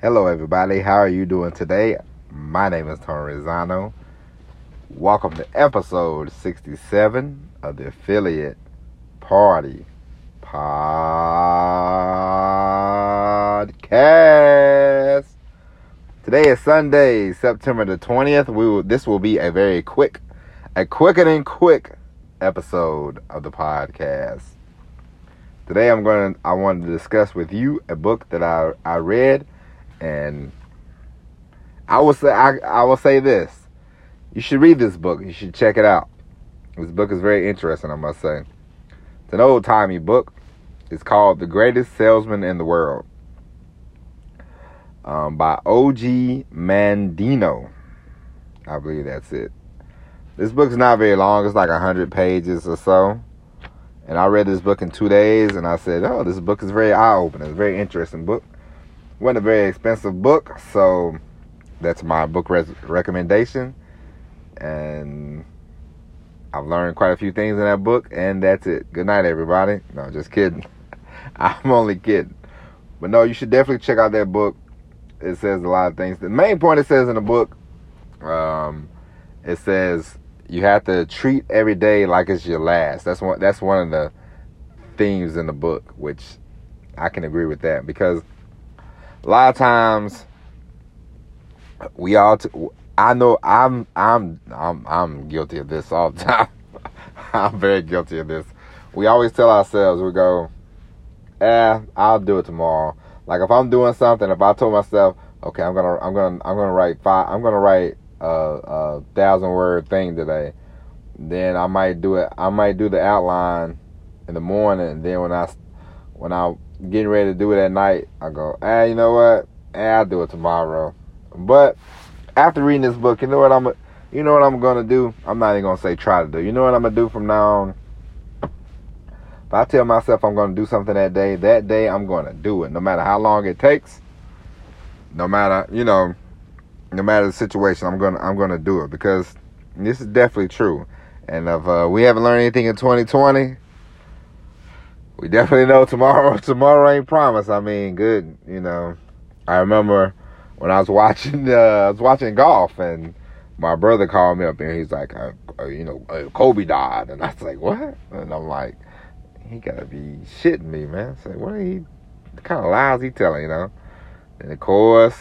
Hello, everybody. How are you doing today? My name is Tony Rizzano. Welcome to episode 67 of the Affiliate Party Podcast. Today is Sunday, September the 20th. We will, this will be a very quick, a quicker than quick episode of the podcast. Today I'm going to I wanted to discuss with you a book that I I read and I will say I, I will say this. You should read this book. You should check it out. This book is very interesting, I must say. It's an old timey book. It's called The Greatest Salesman in the World. Um, by O.G. Mandino. I believe that's it. This book's not very long. It's like 100 pages or so. And I read this book in two days and I said, oh, this book is very eye opening. It's a very interesting book wasn't a very expensive book, so that's my book res- recommendation. And I've learned quite a few things in that book, and that's it. Good night, everybody. No, just kidding. I'm only kidding. But no, you should definitely check out that book. It says a lot of things. The main point it says in the book, um, it says you have to treat every day like it's your last. That's one. That's one of the themes in the book, which I can agree with that because a lot of times we all t- I know I'm I'm I'm I'm guilty of this all the time. I'm very guilty of this. We always tell ourselves we go, "Eh, I'll do it tomorrow." Like if I'm doing something, if I told myself, "Okay, I'm gonna I'm gonna I'm gonna write five I'm gonna write a, a thousand word thing today," then I might do it. I might do the outline in the morning, and then when I when I'm getting ready to do it at night, I go, ah, you know what? Ah, I'll do it tomorrow. But after reading this book, you know what I'm, you know what I'm gonna do? I'm not even gonna say try to do. You know what I'm gonna do from now on? If I tell myself I'm gonna do something that day, that day I'm gonna do it, no matter how long it takes. No matter, you know, no matter the situation, I'm gonna I'm gonna do it because this is definitely true. And if uh, we haven't learned anything in 2020, we definitely know tomorrow tomorrow ain't promised. I mean, good, you know. I remember when I was watching uh, I was watching golf and my brother called me up and he's like, uh, uh, you know, uh, Kobe died, and I was like, what? And I'm like, he gotta be shitting me, man. I said, what are he? What kind of lies he telling, you know? And of course,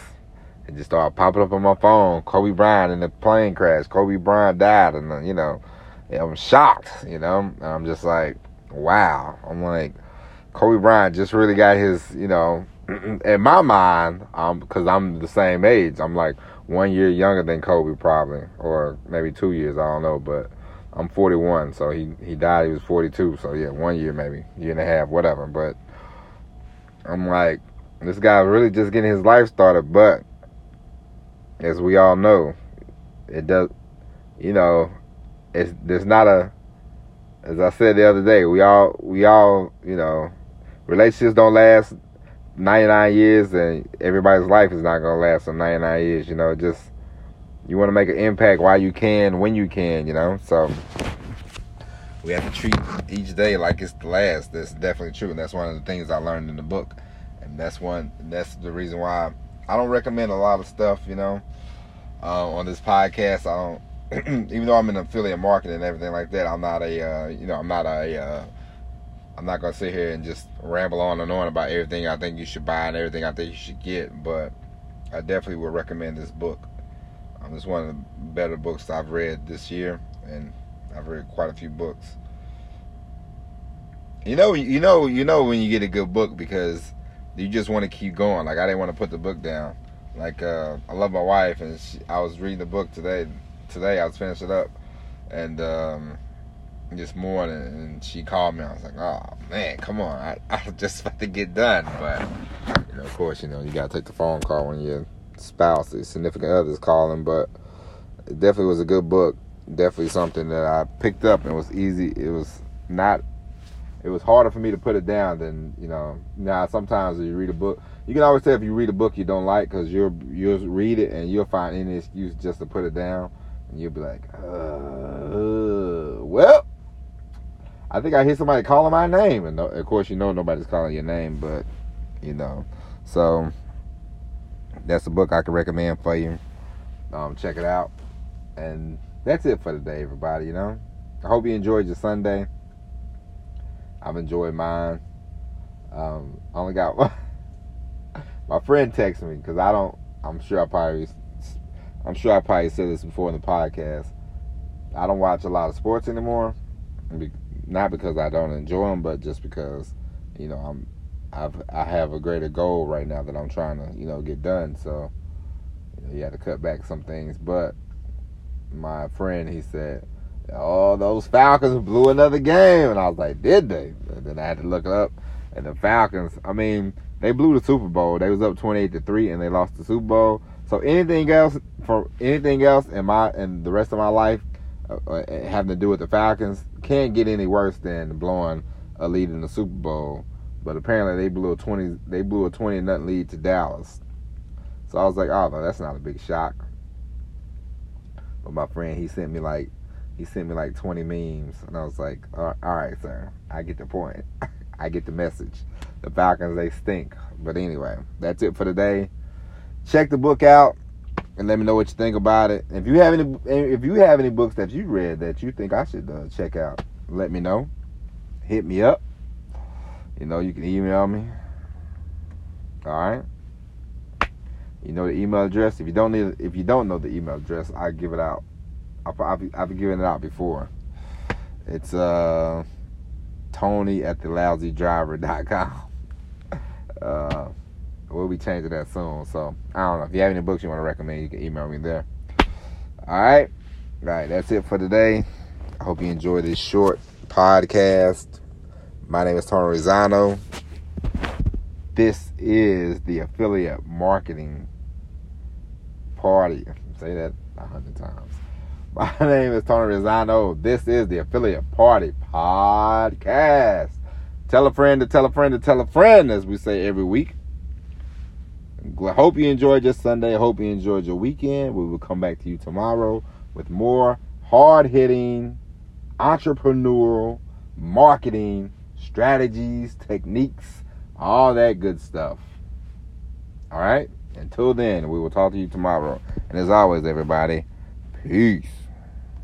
it just started popping up on my phone. Kobe Bryant in the plane crash. Kobe Bryant died, and uh, you know, I'm shocked, you know. And I'm just like, wow. I'm like, Kobe Bryant just really got his, you know, in my mind, um, because I'm the same age. I'm like one year younger than Kobe, probably, or maybe two years. I don't know, but I'm 41, so he he died. He was 42, so yeah, one year maybe, year and a half, whatever. But I'm like, this guy really just getting his life started. But as we all know, it does, you know, it's there's not a as I said the other day, we all we all you know relationships don't last 99 years, and everybody's life is not gonna last some 99 years. You know, just you want to make an impact while you can, when you can. You know, so we have to treat each day like it's the last. That's definitely true, and that's one of the things I learned in the book, and that's one. That's the reason why I don't recommend a lot of stuff. You know, uh, on this podcast, I don't even though I'm in affiliate marketing and everything like that, I'm not a, uh, you know, I'm not a, uh, I'm not gonna sit here and just ramble on and on about everything I think you should buy and everything I think you should get. But I definitely would recommend this book. Um, it's one of the better books I've read this year, and I've read quite a few books. You know, you know, you know when you get a good book because you just want to keep going. Like I didn't want to put the book down. Like uh, I love my wife, and she, I was reading the book today today. I was finishing up, and um, this morning, and she called me. I was like, "Oh man, come on! I, I was just about to get done." But you know, of course, you know, you gotta take the phone call when your spouse, your significant other, is calling. But it definitely was a good book. Definitely something that I picked up and was easy. It was not. It was harder for me to put it down than you know. Now sometimes you read a book, you can always tell if you read a book you don't like because you'll you'll read it and you'll find any excuse just to put it down and you'll be like, uh, well, I think I hear somebody calling my name. And of course, you know nobody's calling your name, but, you know. So, that's a book I can recommend for you. Um, check it out. And that's it for today, everybody. You know, I hope you enjoyed your Sunday. I've enjoyed mine. Um, I only got my friend texted me because I don't. I'm sure I probably. I'm sure I probably said this before in the podcast. I don't watch a lot of sports anymore. Not because I don't enjoy them, but just because you know I'm. I've I have a greater goal right now that I'm trying to you know get done. So you, know, you had to cut back some things, but my friend he said, "Oh, those Falcons blew another game," and I was like, "Did they?" And then I had to look it up, and the Falcons. I mean, they blew the Super Bowl. They was up twenty eight to three, and they lost the Super Bowl. So anything else for anything else in my and the rest of my life uh, uh, having to do with the Falcons can't get any worse than blowing a lead in the Super Bowl. But apparently they blew a twenty they blew a twenty nothing lead to Dallas. So I was like, oh no, that's not a big shock. But my friend he sent me like he sent me like 20 memes, and I was like, all right, sir, I get the point. I get the message. The Falcons, they stink. But anyway, that's it for today. Check the book out and let me know what you think about it. If you have any, if you have any books that you read that you think I should uh, check out, let me know. Hit me up. You know, you can email me. All right. You know the email address. If you don't need, if you don't know the email address, I give it out. I've, I've, I've given it out before. It's uh, Tony at the lousydriver.com. Uh, we'll be changing that soon. So I don't know. If you have any books you want to recommend, you can email me there. All right. All right. That's it for today. I hope you enjoyed this short podcast. My name is Tony Rosano. This is the affiliate marketing party. Say that a hundred times. My name is Tony Rosano. This is the affiliate party podcast. Tell a friend to tell a friend to tell a friend, as we say every week. Hope you enjoyed your Sunday. Hope you enjoyed your weekend. We will come back to you tomorrow with more hard hitting, entrepreneurial, marketing strategies, techniques, all that good stuff. All right? Until then, we will talk to you tomorrow. And as always, everybody, peace.